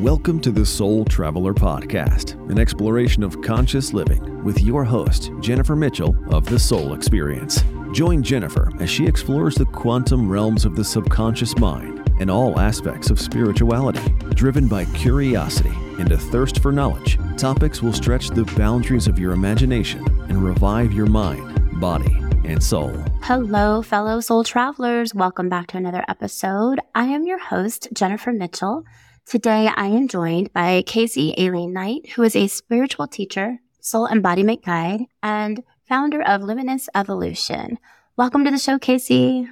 Welcome to the Soul Traveler Podcast, an exploration of conscious living with your host, Jennifer Mitchell of The Soul Experience. Join Jennifer as she explores the quantum realms of the subconscious mind and all aspects of spirituality. Driven by curiosity and a thirst for knowledge, topics will stretch the boundaries of your imagination and revive your mind, body, and soul. Hello, fellow soul travelers. Welcome back to another episode. I am your host, Jennifer Mitchell. Today, I am joined by Kacie Aileen Knight, who is a spiritual teacher, soul embodiment guide, and founder of Luminous Evolution. Welcome to the show, Kacie.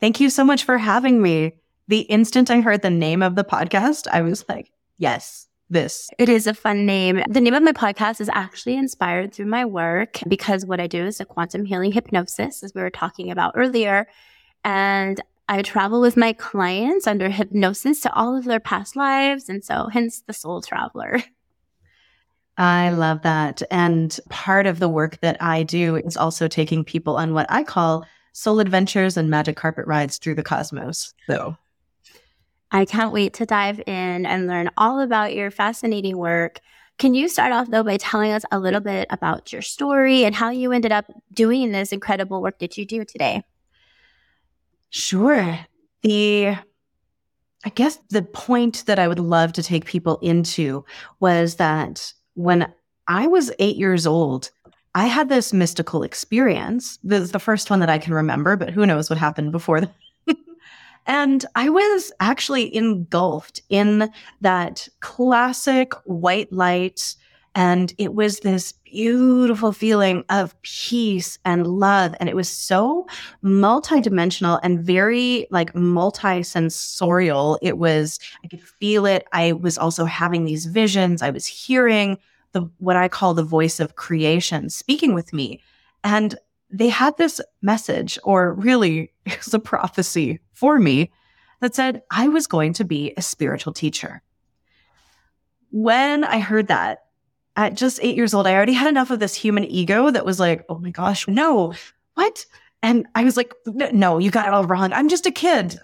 Thank you so much for having me. The instant I heard the name of the podcast, I was like, yes, this. It is a fun name. The name of my podcast is actually inspired through my work because what I do is a quantum healing hypnosis, as we were talking about earlier. And I travel with my clients under hypnosis to all of their past lives. And so, hence the soul traveler. I love that. And part of the work that I do is also taking people on what I call soul adventures and magic carpet rides through the cosmos. So, I can't wait to dive in and learn all about your fascinating work. Can you start off, though, by telling us a little bit about your story and how you ended up doing this incredible work that you do today? Sure. The I guess the point that I would love to take people into was that when I was eight years old, I had this mystical experience. This is the first one that I can remember, but who knows what happened before that. and I was actually engulfed in that classic white light and it was this beautiful feeling of peace and love. And it was so multidimensional and very like multi-sensorial. It was, I could feel it. I was also having these visions. I was hearing the, what I call the voice of creation speaking with me. And they had this message, or really it was a prophecy for me that said I was going to be a spiritual teacher. When I heard that, at just eight years old, I already had enough of this human ego that was like, oh my gosh, no, what? And I was like, no, you got it all wrong. I'm just a kid.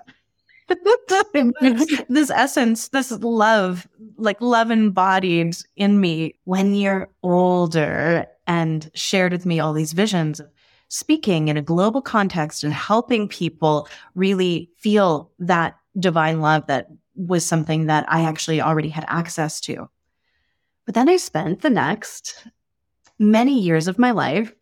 this essence, this love, like love embodied in me when you're older and shared with me all these visions of speaking in a global context and helping people really feel that divine love that was something that I actually already had access to. But then I spent the next many years of my life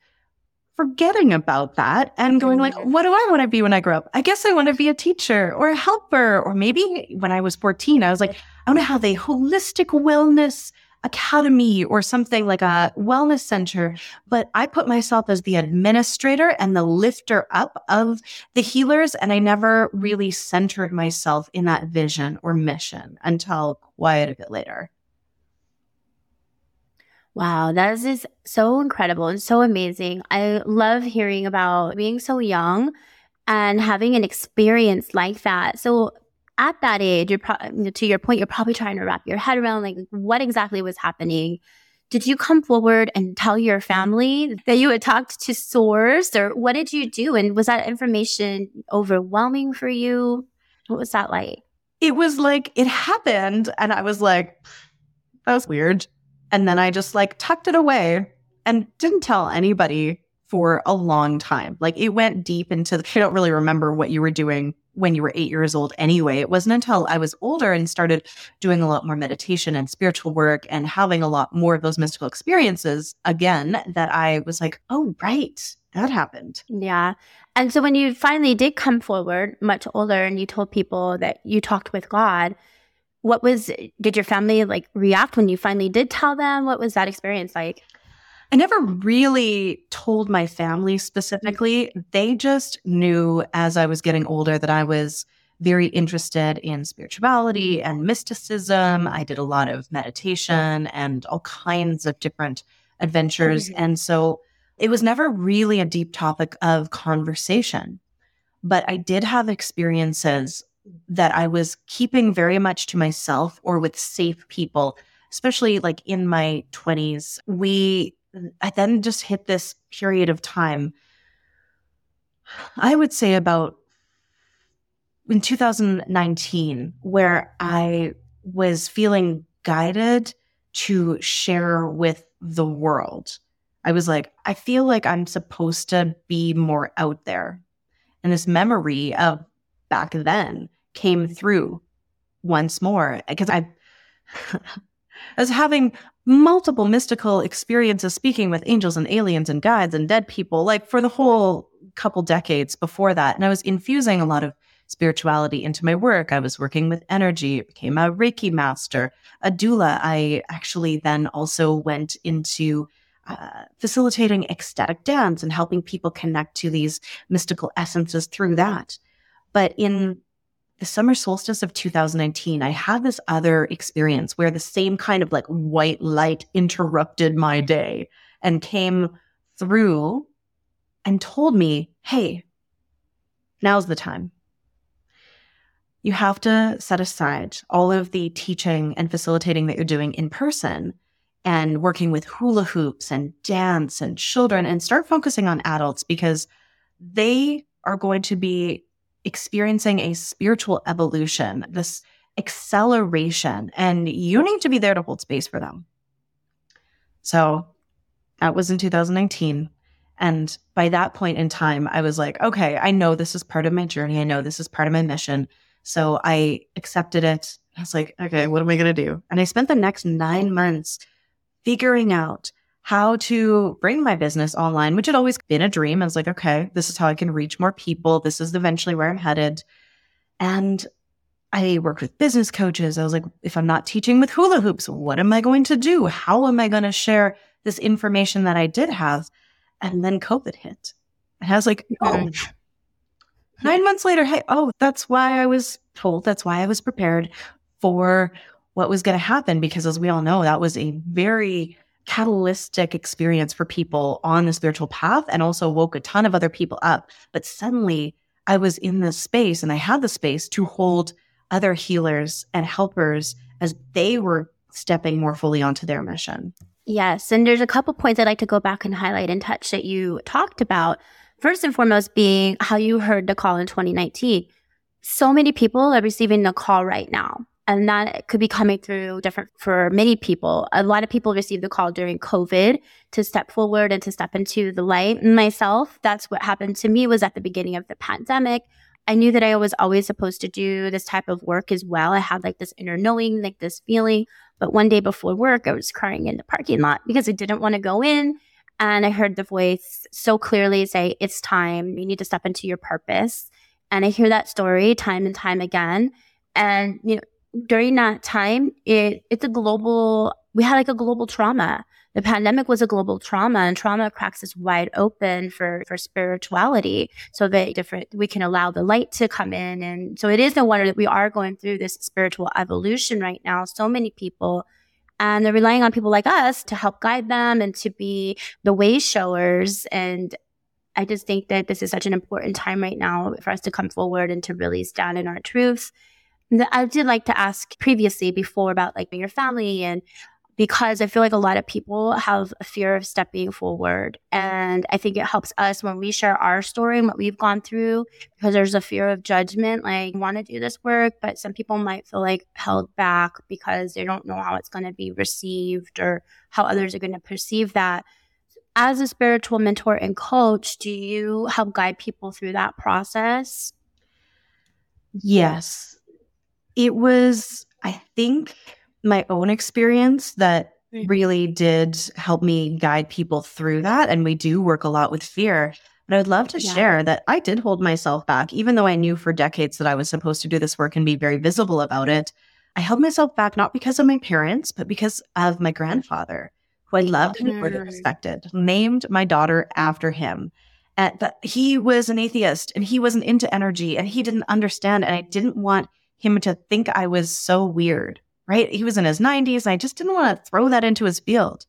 forgetting about that and going like, what do I want to be when I grow up? I guess I want to be a teacher or a helper. Or maybe when I was 14, I was like, I want to have a holistic wellness academy or something like a wellness center. But I put myself as the administrator and the lifter up of the healers. And I never really centered myself in that vision or mission until quite a bit later. Wow, that is just so incredible and so amazing. I love hearing about being so young and having an experience like that. So at that age, you're pro- to your point, you're probably trying to wrap your head around like what exactly was happening. Did you come forward and tell your family that you had talked to Source, or what did you do? And was that information overwhelming for you? What was that like? It was like it happened, and I was like, that was weird. And then I just like tucked it away and didn't tell anybody for a long time. Like it went deep into the, I don't really remember what you were doing when you were eight years old anyway. It wasn't until I was older and started doing a lot more meditation and spiritual work and having a lot more of those mystical experiences again that I was like, oh, right, that happened. Yeah. And so when you finally did come forward much older and you told people that you talked with God, what was did your family like react when you finally did tell them? What was that experience like? I never really told my family specifically. They just knew as i was getting older that i was very interested in spirituality and mysticism. I did a lot of meditation and all kinds of different adventures. Mm-hmm. and so it was never really a deep topic of conversation. But i did have experiences that I was keeping very much to myself or with safe people, especially like in my 20s. We, I then just hit this period of time. I would say about in 2019, where I was feeling guided to share with the world. I was like, I feel like I'm supposed to be more out there. And this memory of back then came through once more because I, was having multiple mystical experiences speaking with angels and aliens and guides and dead people, like for the whole couple decades before that. And I was infusing a lot of spirituality into my work. I was working with energy, became a Reiki master, a doula. I actually then also went into uh, facilitating ecstatic dance and helping people connect to these mystical essences through that. But in mm-hmm. the summer solstice of 2019, I had this other experience where the same kind of like white light interrupted my day and came through and told me, hey, now's the time. You have to set aside all of the teaching and facilitating that you're doing in person and working with hula hoops and dance and children and start focusing on adults because they are going to be experiencing a spiritual evolution, this acceleration, and you need to be there to hold space for them. So that was in 2019. And by that point in time, I was like, okay, I know this is part of my journey. I know this is part of my mission. So I accepted it. I was like, okay, what am I going to do? And I spent the next nine months figuring out how to bring my business online, which had always been a dream. I was like, okay, this is how I can reach more people. This is eventually where I'm headed. And I worked with business coaches. I was like, if I'm not teaching with hula hoops, what am I going to do? How am I going to share this information that I did have? And then COVID hit. And I was like, oh, nine months later, hey, oh, that's why I was told, that's why I was prepared for what was going to happen. Because as we all know, that was a very catalytic experience for people on the spiritual path and also woke a ton of other people up. But suddenly I was in this space and I had the space to hold other healers and helpers as they were stepping more fully onto their mission. Yes. And there's a couple points I'd like to go back and highlight and touch that you talked about. First and foremost, being how you heard the call in 2019. So many people are receiving the call right now and that could be coming through different for many people. A lot of people received the call during COVID to step forward and to step into the light. Myself, that's what happened to me was at the beginning of the pandemic. I knew that I was always supposed to do this type of work as well. I had like this inner knowing, like this feeling. But one day before work, I was crying in the parking lot because I didn't want to go in. And I heard the voice so clearly say, It's time. You need to step into your purpose. And I hear that story time and time again. And, you know, during that time, it it's a global. We had like a global trauma. The pandemic was a global trauma, and trauma cracks is wide open for for spirituality, so that different we can allow the light to come in, and so it is no wonder that we are going through this spiritual evolution right now. So many people and they're relying on people like us to help guide them and to be the way showers and i just think that this is such an important time right now for us to come forward and to really stand in our truths I did like to ask previously before about like your family and because I feel like a lot of people have a fear of stepping forward. And I think it helps us when we share our story and what we've gone through because there's a fear of judgment. Like, want to do this work, but some people might feel like held back because they don't know how it's going to be received or how others are going to perceive that. As a spiritual mentor and coach, do you help guide people through that process? Yes it was, I think, my own experience that mm. really did help me guide people through that. And we do work a lot with fear. But I would love to yeah. share that I did hold myself back, even though I knew for decades that I was supposed to do this work and be very visible about it. I held myself back not because of my parents, but because of my grandfather, who I loved and mm. respected, named my daughter after him. And, but he was an atheist and he wasn't into energy and he didn't understand. And I didn't want him to think I was so weird, right? He was in his 90s. And I just didn't want to throw that into his field.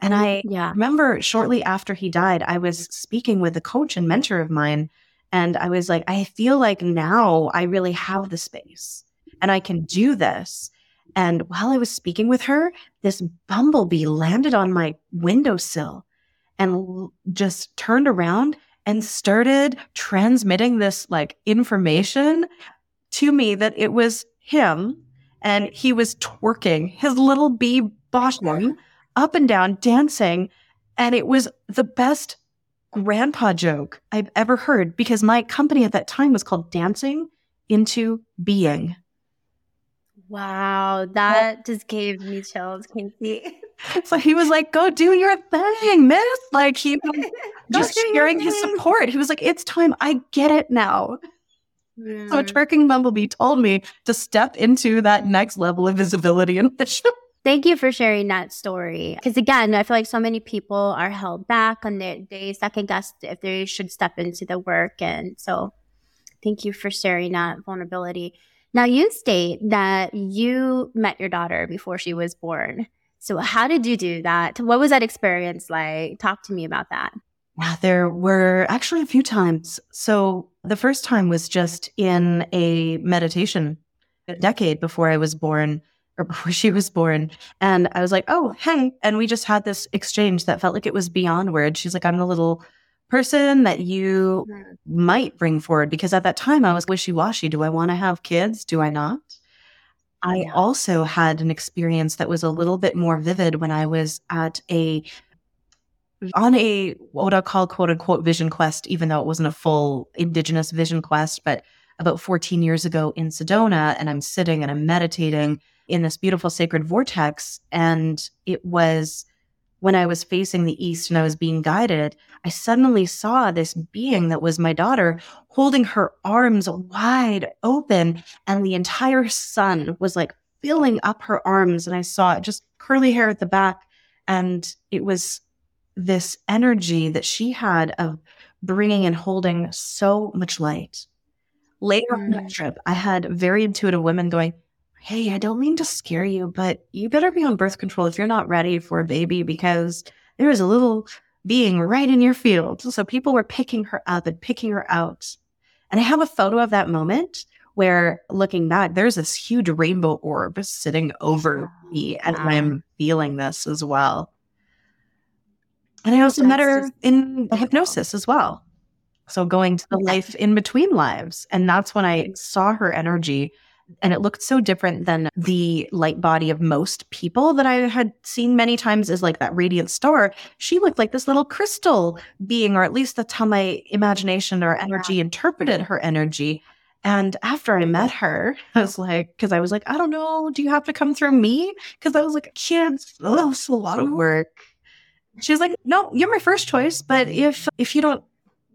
And I yeah. remember shortly after he died, I was speaking with a coach and mentor of mine. And I was like, I feel like now I really have the space and I can do this. And while I was speaking with her, this bumblebee landed on my windowsill and just turned around and started transmitting this like information to me that it was him and he was twerking his little bee boshing up and down, dancing. And it was the best grandpa joke I've ever heard because my company at that time was called Dancing into Being. Wow, that just gave me chills, Kacie. So he was like, "Go do your thing, miss." Like he was just sharing his support. He was like, "It's time. I get it now." So a twerking bumblebee told me to step into that next level of visibility and vision. Thank you for sharing that story. Because again, I feel like so many people are held back and they, they second guess if they should step into the work. And so thank you for sharing that vulnerability. Now, you state that you met your daughter before she was born. So, how did you do that? What was that experience like? Talk to me about that. Yeah, there were actually a few times. So the first time was just in a meditation a decade before I was born or before she was born. And I was like, oh, hey. And we just had this exchange that felt like it was beyond words. She's like, I'm the little person that you mm-hmm. might bring forward because at that time I was wishy washy. Do I want to have kids? Do I not? I also had an experience that was a little bit more vivid when I was at a on a what I call quote unquote vision quest, even though it wasn't a full indigenous vision quest, but about 14 years ago in Sedona, and I'm sitting and I'm meditating in this beautiful sacred vortex. And it was when I was facing the east and I was being guided, I suddenly saw this being that was my daughter holding her arms wide open, and the entire sun was like filling up her arms. And I saw just curly hair at the back. And it was this energy that she had of bringing and holding so much light. Later on that Mm. trip, I had very intuitive women going, Hey, I don't mean to scare you, but you better be on birth control if you're not ready for a baby because there is a little being right in your field. So people were picking her up and picking her out. And I have a photo of that moment where looking back, there's this huge rainbow orb sitting over me, and Wow. I'm feeling this as well. And I also met her just in oh, beautiful. hypnosis as well. So going to the life in between lives. And that's when I saw her energy. And it looked so different than the light body of most people that I had seen many times as like that radiant star. She looked like this little crystal being, or at least that's how my imagination or energy interpreted her energy. And after I met her, I was like, because I was like, I don't know, do you have to come through me? Because I was like, I can't, oh, it's a lot of work. She's like, no, you're my first choice, but if if you don't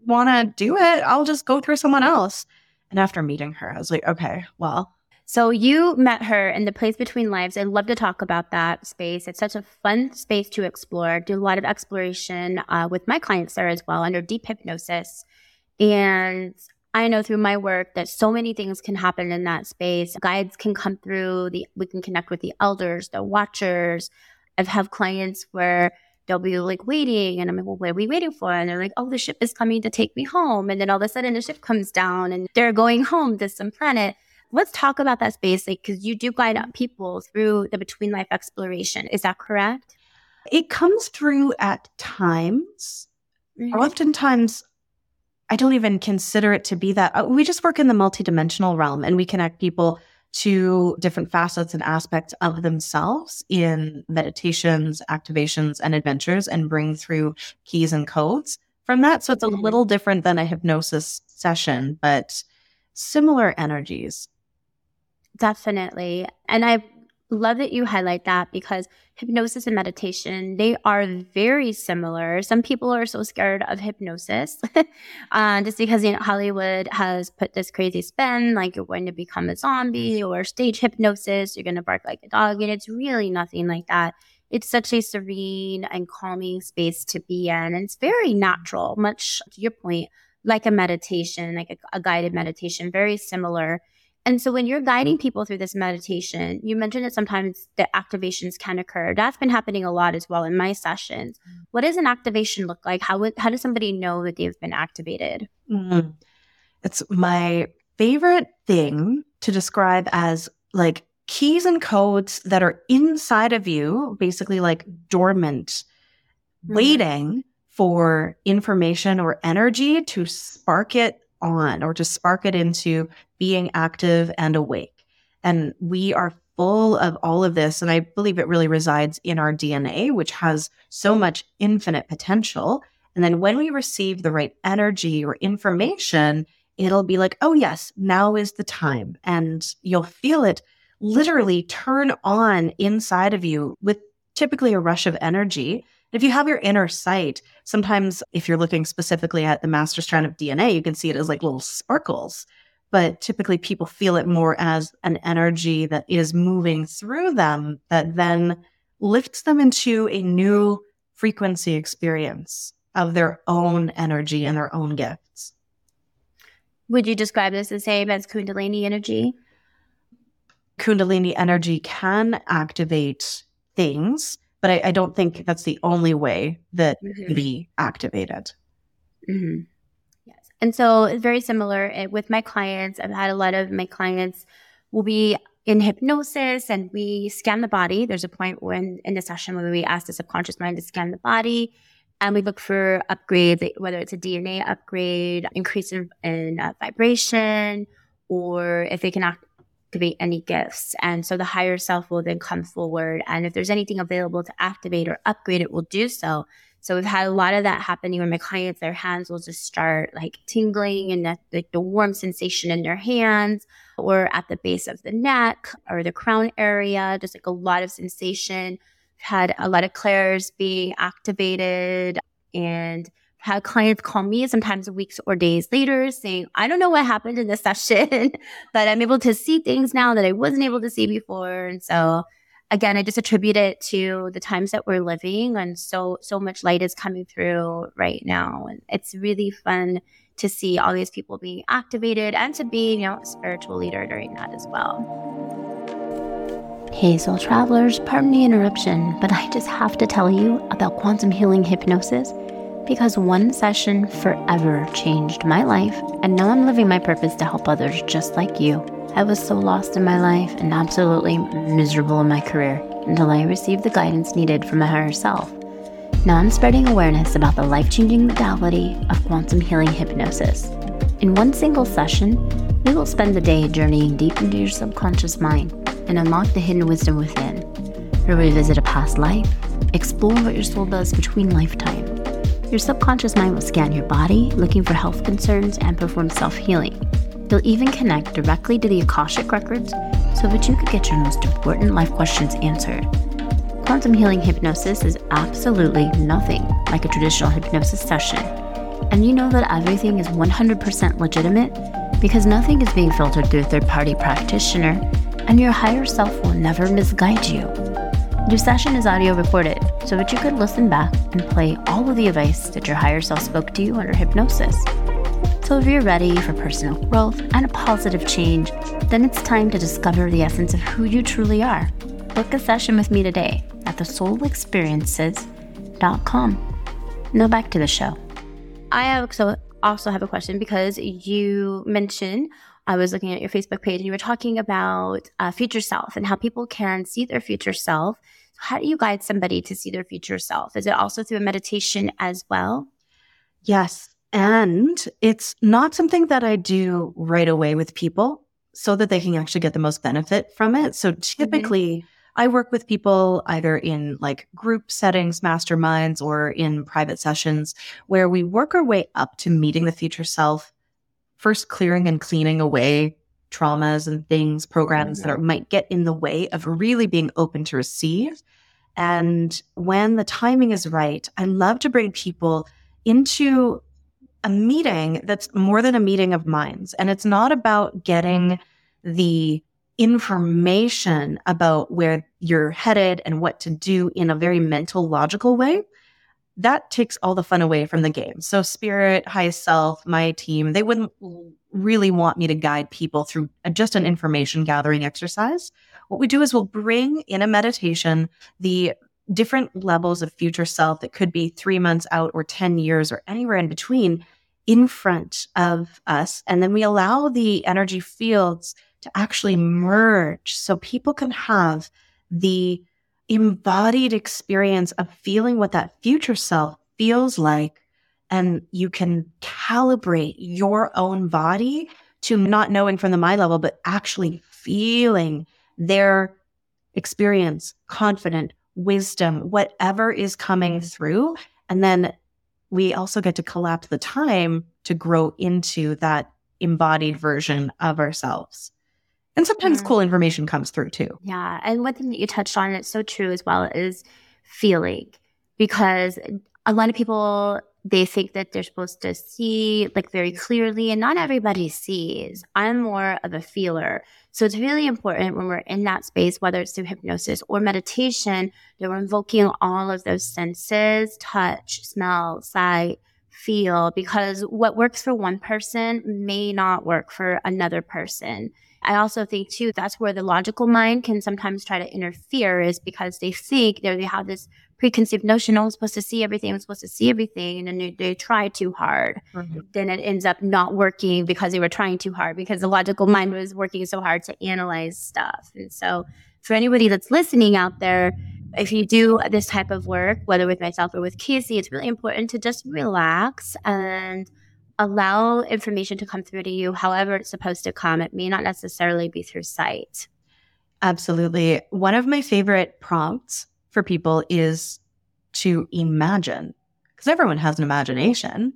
want to do it, I'll just go through someone else. And after meeting her, I was like, okay, well, So you met her in the place between lives. I love to talk about that space. It's such a fun space to explore. Do a lot of exploration uh, with my clients there as well under deep hypnosis. And I know through my work that so many things can happen in that space. Guides can come through. The we can connect with the elders, the watchers. I've have clients where they'll be like waiting, and I'm like, "Well, what are we waiting for?" And they're like, "Oh, the ship is coming to take me home." And then all of a sudden, the ship comes down, and they're going home to some planet let's talk about that space like because you do guide up people through the between life exploration is that correct it comes through at times. Oftentimes, I don't even consider it to be that. Uh, We just work in the multidimensional realm and we connect people to different facets and aspects of themselves in meditations, activations, and adventures and bring through keys and codes from that. So it's a Mhm. little different than a hypnosis session, but similar energies. definitely and i love that you highlight that because hypnosis and meditation they are very similar. Some people are so scared of hypnosis uh, just because you know hollywood has put this crazy spin like you're going to become a zombie or stage hypnosis you're going to bark like a dog and it's really nothing like that. It's such a serene and calming space to be in and it's very natural much to your point like a meditation like a, a guided meditation very similar and so when you're guiding people through this meditation, you mentioned that sometimes the activations can occur. That's been happening a lot as well in my sessions. What does an activation look like? How would, how does somebody know that they've been activated? Mm. It's my favorite thing to describe as like keys and codes that are inside of you, basically like dormant, Mhm. waiting for information or energy to spark it on or to spark it into being active and awake. And we are full of all of this. And I believe it really resides in our DNA, which has so much infinite potential. And then when we receive the right energy or information, it'll be like, oh, yes, now is the time. And you'll feel it literally turn on inside of you with typically a rush of energy. If you have your inner sight, sometimes if you're looking specifically at the master strand of DNA, you can see it as like little sparkles. But typically people feel it more as an energy that is moving through them that then lifts them into a new frequency experience of their own energy and their own gifts. Would you describe this the same as Kundalini energy? Kundalini energy can activate things, but I, I don't think that's the only way that mm-hmm. can be activated. Mm-hmm. And so it's very similar eh, with my clients. I've had a lot of my clients will be in hypnosis and we scan the body. There's a point when in the session where we ask the subconscious mind to scan the body and we look for upgrades, whether it's a DNA upgrade, increase in, in uh, vibration, or if they can activate any gifts. And so the higher self will then come forward. And if there's anything available to activate or upgrade, it will do so. So we've had a lot of that happening where my clients, their hands will just start like tingling and that, like the warm sensation in their hands or at the base of the neck or the crown area, just like a lot of sensation. Had a lot of clairs being activated and had clients call me sometimes weeks or days later saying, I don't know what happened in this session, but I'm able to see things now that I wasn't able to see before. And so again, I just attribute it to the times that we're living and so so much light is coming through right now. And it's really fun to see all these people being activated and to be, you know, a spiritual leader during that as well. Hey, soul travelers, pardon the interruption, but I just have to tell you about quantum healing hypnosis because one session forever changed my life, and now I'm living my purpose to help others just like you. I was so lost in my life and absolutely miserable in my career until I received the guidance needed from my higher self. Now I'm spreading awareness about the life changing modality of quantum healing hypnosis. In one single session, we will spend the day journeying deep into your subconscious mind and unlock the hidden wisdom within. We'll revisit a past life, explore what your soul does between lifetimes your subconscious mind will scan your body, looking for health concerns, and perform self healing. You'll even connect directly to the Akashic records so that you could get your most important life questions answered. Quantum healing hypnosis is absolutely nothing like a traditional hypnosis session. And you know that everything is 100% legitimate because nothing is being filtered through a third party practitioner, and your higher self will never misguide you. Your session is audio recorded so that you could listen back and play all of the advice that your higher self spoke to you under hypnosis. So, if you're ready for personal growth and a positive change, then it's time to discover the essence of who you truly are. Book a session with me today at thesoulexperiences.com. Now, back to the show. I also also have a question because you mentioned I was looking at your Facebook page and you were talking about uh, future self and how people can see their future self how do you guide somebody to see their future self? Is it also through a meditation as well? Yes. And it's not something that I do right away with people so that they can actually get the most benefit from it. So mm-hmm. typically, mm-hmm. I work with people either in like group settings, masterminds, or in private sessions where we work our way up to meeting the future self, first clearing and cleaning away traumas and things, programs mm-hmm. that are, might get in the way of really being open to receive. And when the timing is right, I love to bring people into a meeting that's more than a meeting of minds. And it's not about getting the information about where you're headed and what to do in a very mental, logical way that takes all the fun away from the game. So spirit, high self, my team, they wouldn't really want me to guide people through just an information gathering exercise. What we do is we'll bring in a meditation the different levels of future self that could be three months out or 10 years or anywhere in between in front of us. And then we allow the energy fields to actually merge so people can have the embodied experience of feeling what that future self feels like. And you can calibrate your own body to not knowing from the mind level, but actually feeling their experience, confident, wisdom, whatever is coming through. And then we also get to collapse the time to grow into that embodied version of ourselves. And sometimes mm. cool information comes through too. Yeah. And one thing that you touched on, it's so true as well, is feeling. Because a lot of people they think that they're supposed to see like very clearly and not everybody sees i'm more of a feeler so it's really important when we're in that space whether it's through hypnosis or meditation that we're invoking all of those senses touch smell sight feel because what works for one person may not work for another person. I also think too that's where the logical mind can sometimes try to interfere is because they think they have this preconceived notion, oh, I'm supposed to see everything, I'm supposed to see everything, and then they, they try too hard. Mm-hmm. Then it ends up not working because they were trying too hard because the logical mind was working so hard to analyze stuff. And so, for anybody that's listening out there, if you do this type of work, whether with myself or with Kacie, it's really important to just relax and allow information to come through to you however it's supposed to come. It may not necessarily be through sight. Absolutely. One of my favorite prompts for people is to imagine, because everyone has an imagination,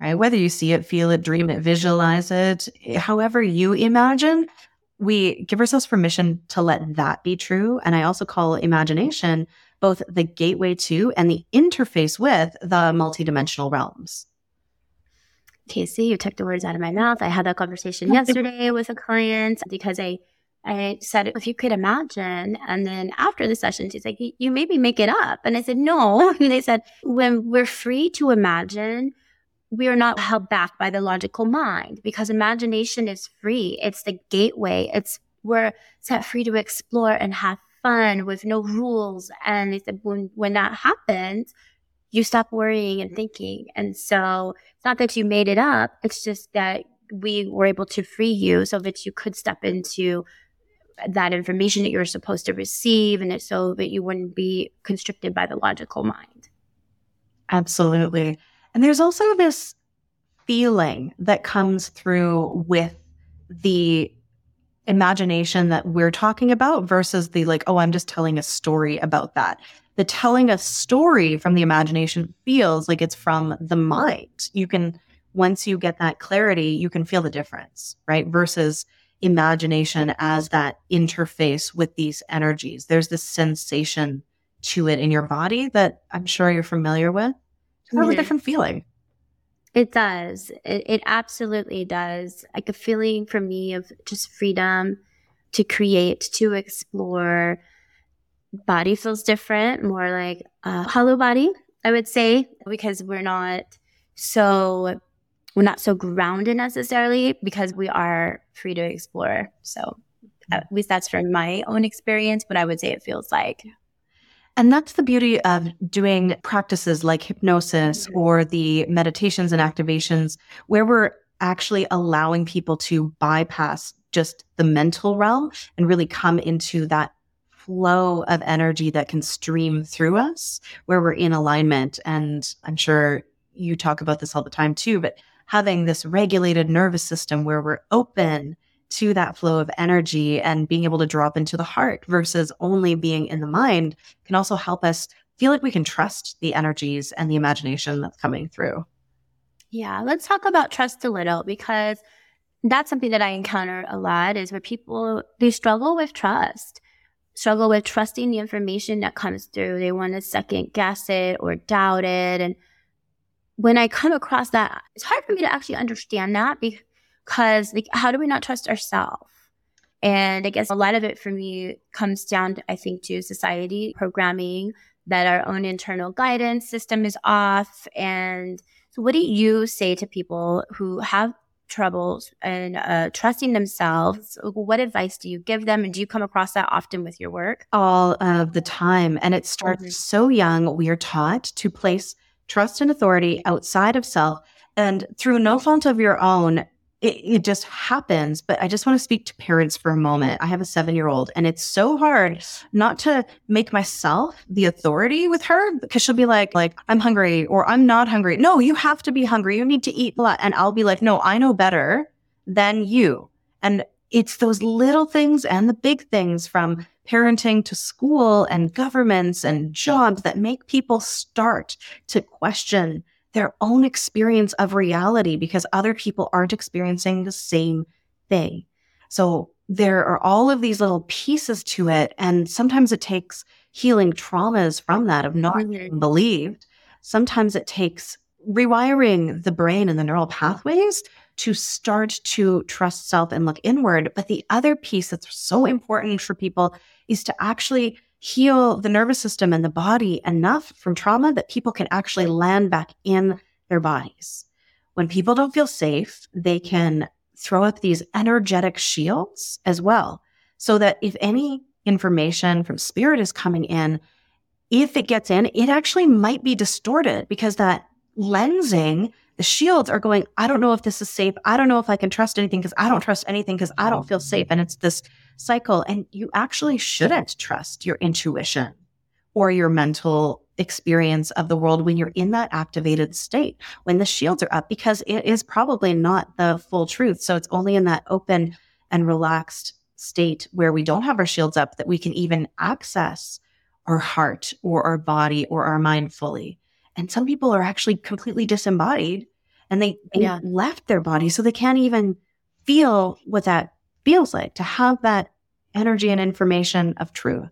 right? Whether you see it, feel it, dream it, visualize it, however you imagine, we give ourselves permission to let that be true. And I also call imagination both the gateway to and the interface with the multidimensional realms. Kacie, you took the words out of my mouth. I had that conversation yesterday with a client because I I said, if you could imagine. And then after the session, she's like, you maybe make it up. And I said, no. And they said, when we're free to imagine, we are not held back by the logical mind because imagination is free. It's the gateway. It's we're set free to explore and have fun with no rules. And they said, when, when that happens, you stop worrying and thinking. And so it's not that you made it up. It's just that we were able to free you so that you could step into that information that you're supposed to receive and so that you wouldn't be constricted by the logical mind. Absolutely. And there's also this feeling that comes through with the imagination that we're talking about versus the like, oh, I'm just telling a story about that. The telling a story from the imagination feels like it's from the mind. You can, once you get that clarity, you can feel the difference, right? Versus imagination as that interface with these energies. There's this sensation to it in your body that I'm sure you're familiar with. It's a mm-hmm. different feeling. It does. It, it absolutely does. Like a feeling for me of just freedom to create, to explore. Body feels different, more like a hollow body, I would say, because we're not so we're not so grounded necessarily because we are free to explore. So at least that's from my own experience, but I would say it feels like. And that's the beauty of doing practices like hypnosis or the meditations and activations where we're actually allowing people to bypass just the mental realm and really come into that flow of energy that can stream through us where we're in alignment. And I'm sure you talk about this all the time too, but having this regulated nervous system where we're open to that flow of energy and being able to drop into the heart versus only being in the mind can also help us feel like we can trust the energies and the imagination that's coming through. Yeah, let's talk about trust a little because that's something that I encounter a lot is where people they struggle with trust, struggle with trusting the information that comes through. They want to second guess it or doubt it and when I come across that, it's hard for me to actually understand that because like, how do we not trust ourselves? And I guess a lot of it for me comes down, to, I think, to society programming that our own internal guidance system is off. And so, what do you say to people who have troubles and uh, trusting themselves? What advice do you give them? And do you come across that often with your work? All of the time. And it starts mm-hmm. so young. We are taught to place trust and authority outside of self. And through no fault of your own, it, it, just happens. But I just want to speak to parents for a moment. I have a seven year old, and it's so hard not to make myself the authority with her because she'll be like, like, I'm hungry or I'm not hungry. No, you have to be hungry. You need to eat a lot. And I'll be like, no, I know better than you. And it's those little things and the big things from parenting to school and governments and jobs that make people start to question their own experience of reality because other people aren't experiencing the same thing. So there are all of these little pieces to it. And sometimes it takes healing traumas from that of not mm-hmm. being believed. Sometimes it takes rewiring the brain and the neural pathways to start to trust self and look inward. But the other piece that's so important for people is to actually heal the nervous system and the body enough from trauma that people can actually land back in their bodies. When people don't feel safe, they can throw up these energetic shields as well. So that if any information from spirit is coming in, if it gets in, it actually might be distorted because that lensing, the shields are going, I don't know if this is safe. I don't know if I can trust anything because I don't trust anything because I don't feel safe. And it's this cycle. And you actually shouldn't trust your intuition or your mental experience of the world when you're in that activated state, when the shields are up, because it is probably not the full truth. So it's only in that open and relaxed state where we don't have our shields up that we can even access our heart or our body or our mind fully. And some people are actually completely disembodied and they, they yeah. left their body. So they can't even feel what that feels like to have that energy and information of truth.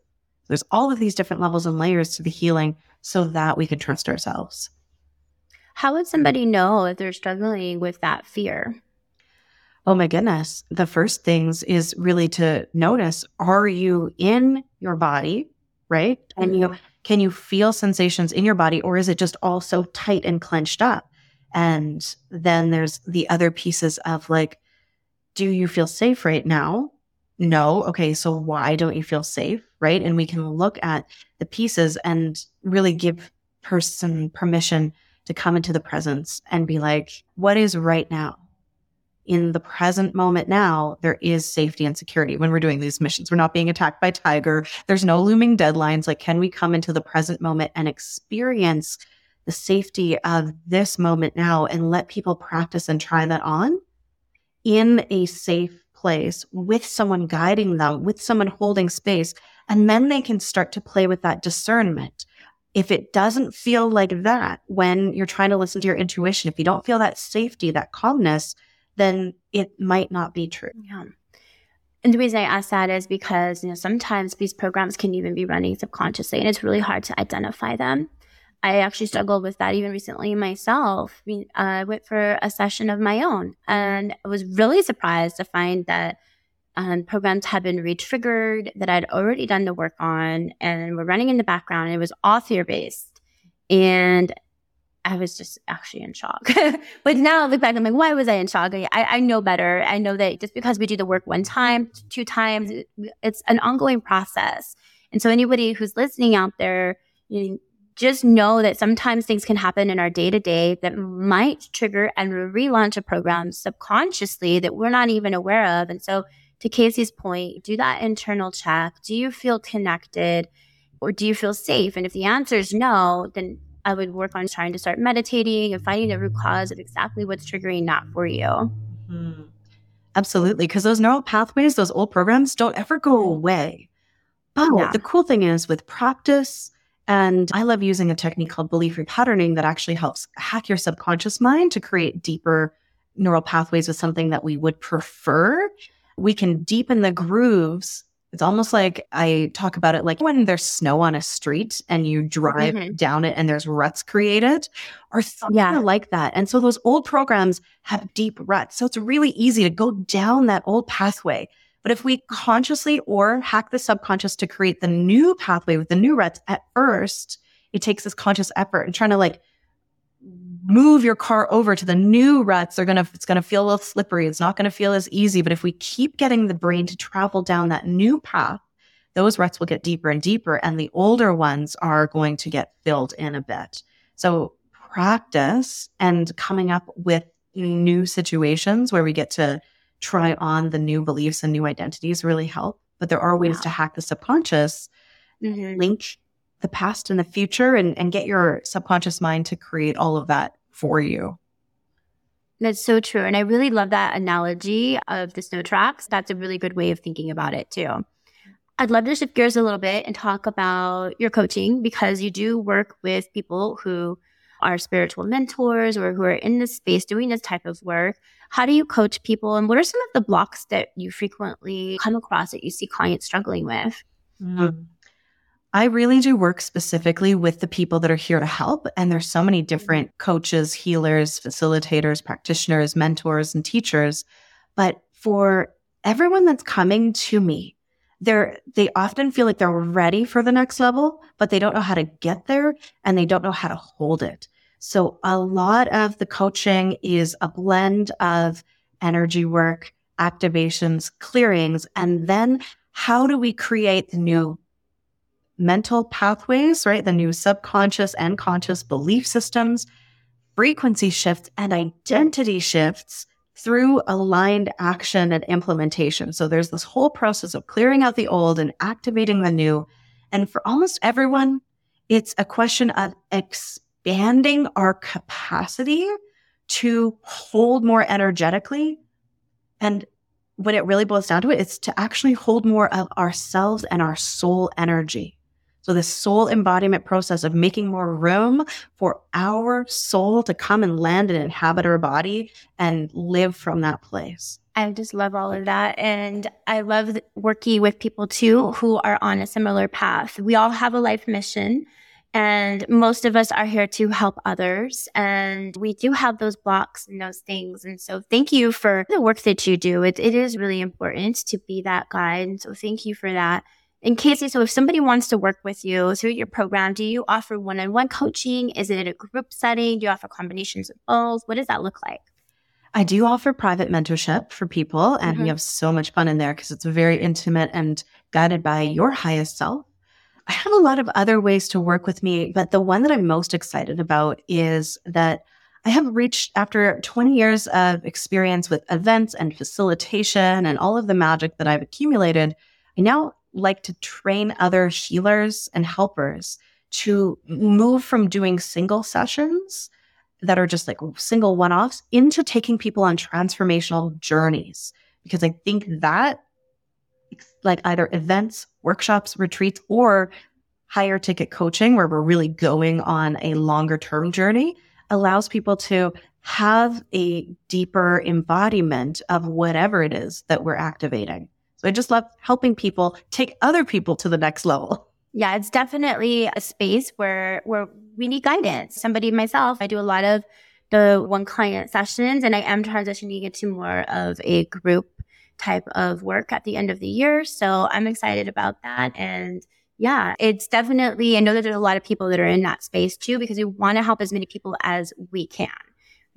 There's all of these different levels and layers to the healing so that we can trust ourselves. How would somebody know if they're struggling with that fear? Oh my goodness. The first things is really to notice are you in your body, right? And you mm-hmm. Can you feel sensations in your body or is it just all so tight and clenched up? And then there's the other pieces of like do you feel safe right now? No. Okay, so why don't you feel safe, right? And we can look at the pieces and really give person permission to come into the presence and be like, what is right now? In the present moment now, there is safety and security when we're doing these missions. We're not being attacked by Tiger. There's no looming deadlines. Like, can we come into the present moment and experience the safety of this moment now and let people practice and try that on in a safe place with someone guiding them, with someone holding space? And then they can start to play with that discernment. If it doesn't feel like that when you're trying to listen to your intuition, if you don't feel that safety, that calmness, then it might not be true. Yeah. And the reason I ask that is because, you know, sometimes these programs can even be running subconsciously and it's really hard to identify them. I actually struggled with that even recently myself. I, mean, I went for a session of my own and I was really surprised to find that um, programs had been re-triggered that I'd already done the work on and were running in the background. It was all fear based. And I was just actually in shock. but now I look back, I'm like, why was I in shock? I, I know better. I know that just because we do the work one time, two times, it's an ongoing process. And so anybody who's listening out there, you just know that sometimes things can happen in our day to day that might trigger and relaunch a program subconsciously that we're not even aware of. And so, to Kacie's point, do that internal check. Do you feel connected or do you feel safe? And if the answer is no, then I would work on trying to start meditating and finding the root cause of exactly what's triggering that for you. Mm-hmm. Absolutely. Because those neural pathways, those old programs don't ever go away. But yeah. the cool thing is with practice, and I love using a technique called belief repatterning that actually helps hack your subconscious mind to create deeper neural pathways with something that we would prefer. We can deepen the grooves it's almost like I talk about it like when there's snow on a street and you drive mm-hmm. down it and there's ruts created or something yeah. like that. And so those old programs have deep ruts. So it's really easy to go down that old pathway. But if we consciously or hack the subconscious to create the new pathway with the new ruts at first, it takes this conscious effort and trying to like move your car over to the new ruts, they're gonna it's gonna feel a little slippery. It's not gonna feel as easy. But if we keep getting the brain to travel down that new path, those ruts will get deeper and deeper, and the older ones are going to get filled in a bit. So practice and coming up with new situations where we get to try on the new beliefs and new identities really help. But there are ways to hack the subconscious, mm-hmm. link the past and the future and, and get your subconscious mind to create all of that for you. That's so true. And I really love that analogy of the snow tracks. That's a really good way of thinking about it too. I'd love to shift gears a little bit and talk about your coaching because you do work with people who are spiritual mentors or who are in this space doing this type of work. How do you coach people and what are some of the blocks that you frequently come across that you see clients struggling with? Mm-hmm. I really do work specifically with the people that are here to help. And there's so many mm-hmm. different coaches, healers, facilitators, practitioners, mentors, and teachers. But for everyone that's coming to me, they're, they often feel like they're ready for the next level, but they don't know how to get there and they don't know how to hold it. So a lot of the coaching is a blend of energy work, activations, clearings, and then how do we create the new mental pathways, right? The new subconscious and conscious belief systems, frequency shifts, and identity shifts through aligned action and implementation. So there's this whole process of clearing out the old and activating the new. And for almost everyone, it's a question of expanding our capacity to hold more energetically. And when it really boils down to it, it's to actually hold more of ourselves and our soul energy. So the soul embodiment process of making more room for our soul to come and land and inhabit our body and live from that place. I just love all of that. And I love working with people too who are on a similar path. We all have a life mission. And most of us are here to help others. And we do have those blocks and those things. And so thank you for the work that you do. It, it is really important to be that guide. And so thank you for that. And Kacie, so if somebody wants to work with you through your program, do you offer one on one coaching? Is it in a group setting? Do you offer combinations of both? What does that look like? I do offer private mentorship for people, and mm-hmm. we have so much fun in there because it's very intimate and guided by your highest self. I have a lot of other ways to work with me, but the one that I'm most excited about is that I have reached, after 20 years of experience with events and facilitation and all of the magic that I've accumulated, I now like to train other healers and helpers to move from doing single sessions that are just like single one offs into taking people on transformational journeys. Because I think that, like either events, workshops, retreats, or higher ticket coaching, where we're really going on a longer term journey, allows people to have a deeper embodiment of whatever it is that we're activating. I just love helping people take other people to the next level. Yeah, it's definitely a space where where we need guidance. Somebody myself, I do a lot of the one client sessions and I am transitioning into more of a group type of work at the end of the year. So I'm excited about that. And yeah, it's definitely, I know that there's a lot of people that are in that space too, because we want to help as many people as we can,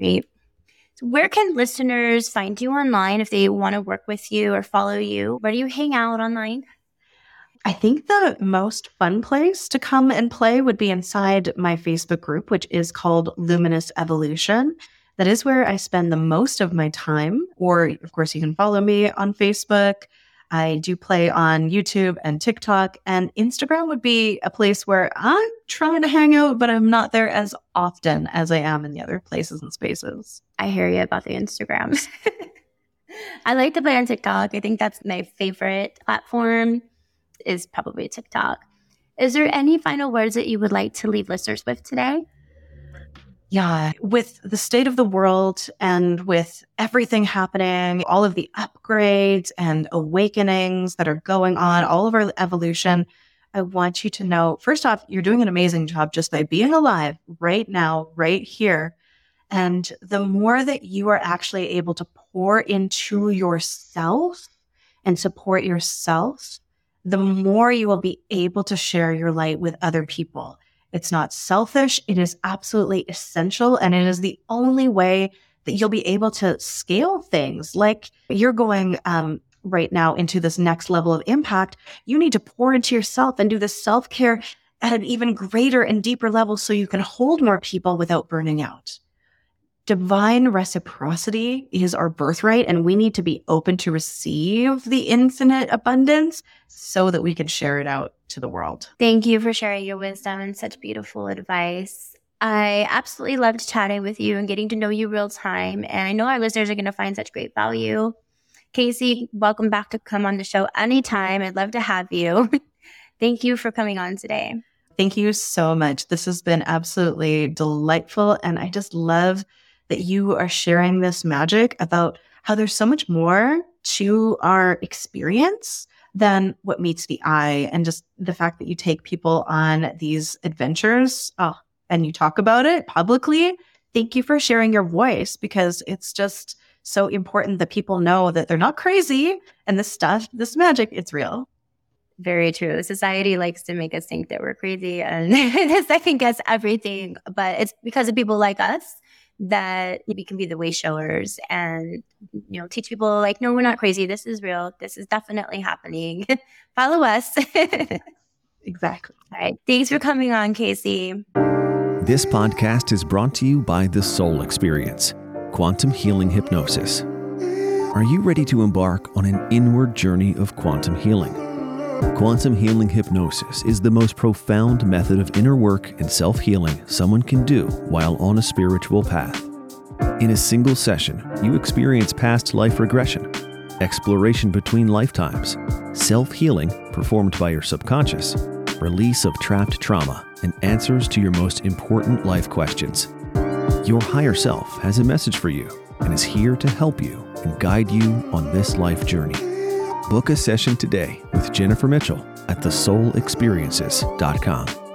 right? Where can listeners find you online if they want to work with you or follow you? Where do you hang out online? I think the most fun place to come and play would be inside my Facebook group, which is called Luminous Evolution. That is where I spend the most of my time. Or, of course, you can follow me on Facebook. I do play on YouTube and TikTok, and Instagram would be a place where I'm trying to hang out, but I'm not there as often as I am in the other places and spaces. I hear you about the Instagrams. I like to play on TikTok. I think that's my favorite platform is probably TikTok. Is there any final words that you would like to leave listeners with today? Yeah, with the state of the world and with everything happening, all of the upgrades and awakenings that are going on, all of our evolution, I want you to know first off, you're doing an amazing job just by being alive right now, right here. And the more that you are actually able to pour into yourself and support yourself, the more you will be able to share your light with other people. It's not selfish. It is absolutely essential. And it is the only way that you'll be able to scale things. Like you're going um, right now into this next level of impact. You need to pour into yourself and do this self care at an even greater and deeper level so you can hold more people without burning out divine reciprocity is our birthright, and we need to be open to receive the infinite abundance so that we can share it out to the world. Thank you for sharing your wisdom and such beautiful advice. I absolutely loved chatting with you and getting to know you real time. And I know our listeners are going to find such great value. Kacie, welcome back to come on the show anytime. I'd love to have you. Thank you for coming on today. Thank you so much. This has been absolutely delightful. And I just love that you are sharing this magic about how there's so much more to our experience than what meets the eye. And just the fact that you take people on these adventures oh, and you talk about it publicly. Thank you for sharing your voice because it's just so important that people know that they're not crazy and this stuff, this magic, it's real. Very true. Society likes to make us think that we're crazy and second guess everything, but it's because of people like us that we can be the way showers and you know teach people like no we're not crazy. This is real. This is definitely happening. Follow us. Exactly. All right. Thanks for coming on Kacie. This podcast is brought to you by the soul experience quantum healing hypnosis. Are you ready to embark on an inward journey of quantum healing Quantum healing hypnosis is the most profound method of inner work and self healing someone can do while on a spiritual path. In a single session, you experience past life regression, exploration between lifetimes, self healing performed by your subconscious, release of trapped trauma, and answers to your most important life questions. Your higher self has a message for you and is here to help you and guide you on this life journey. Book a session today with Jennifer Mitchell at thesoulexperiences.com.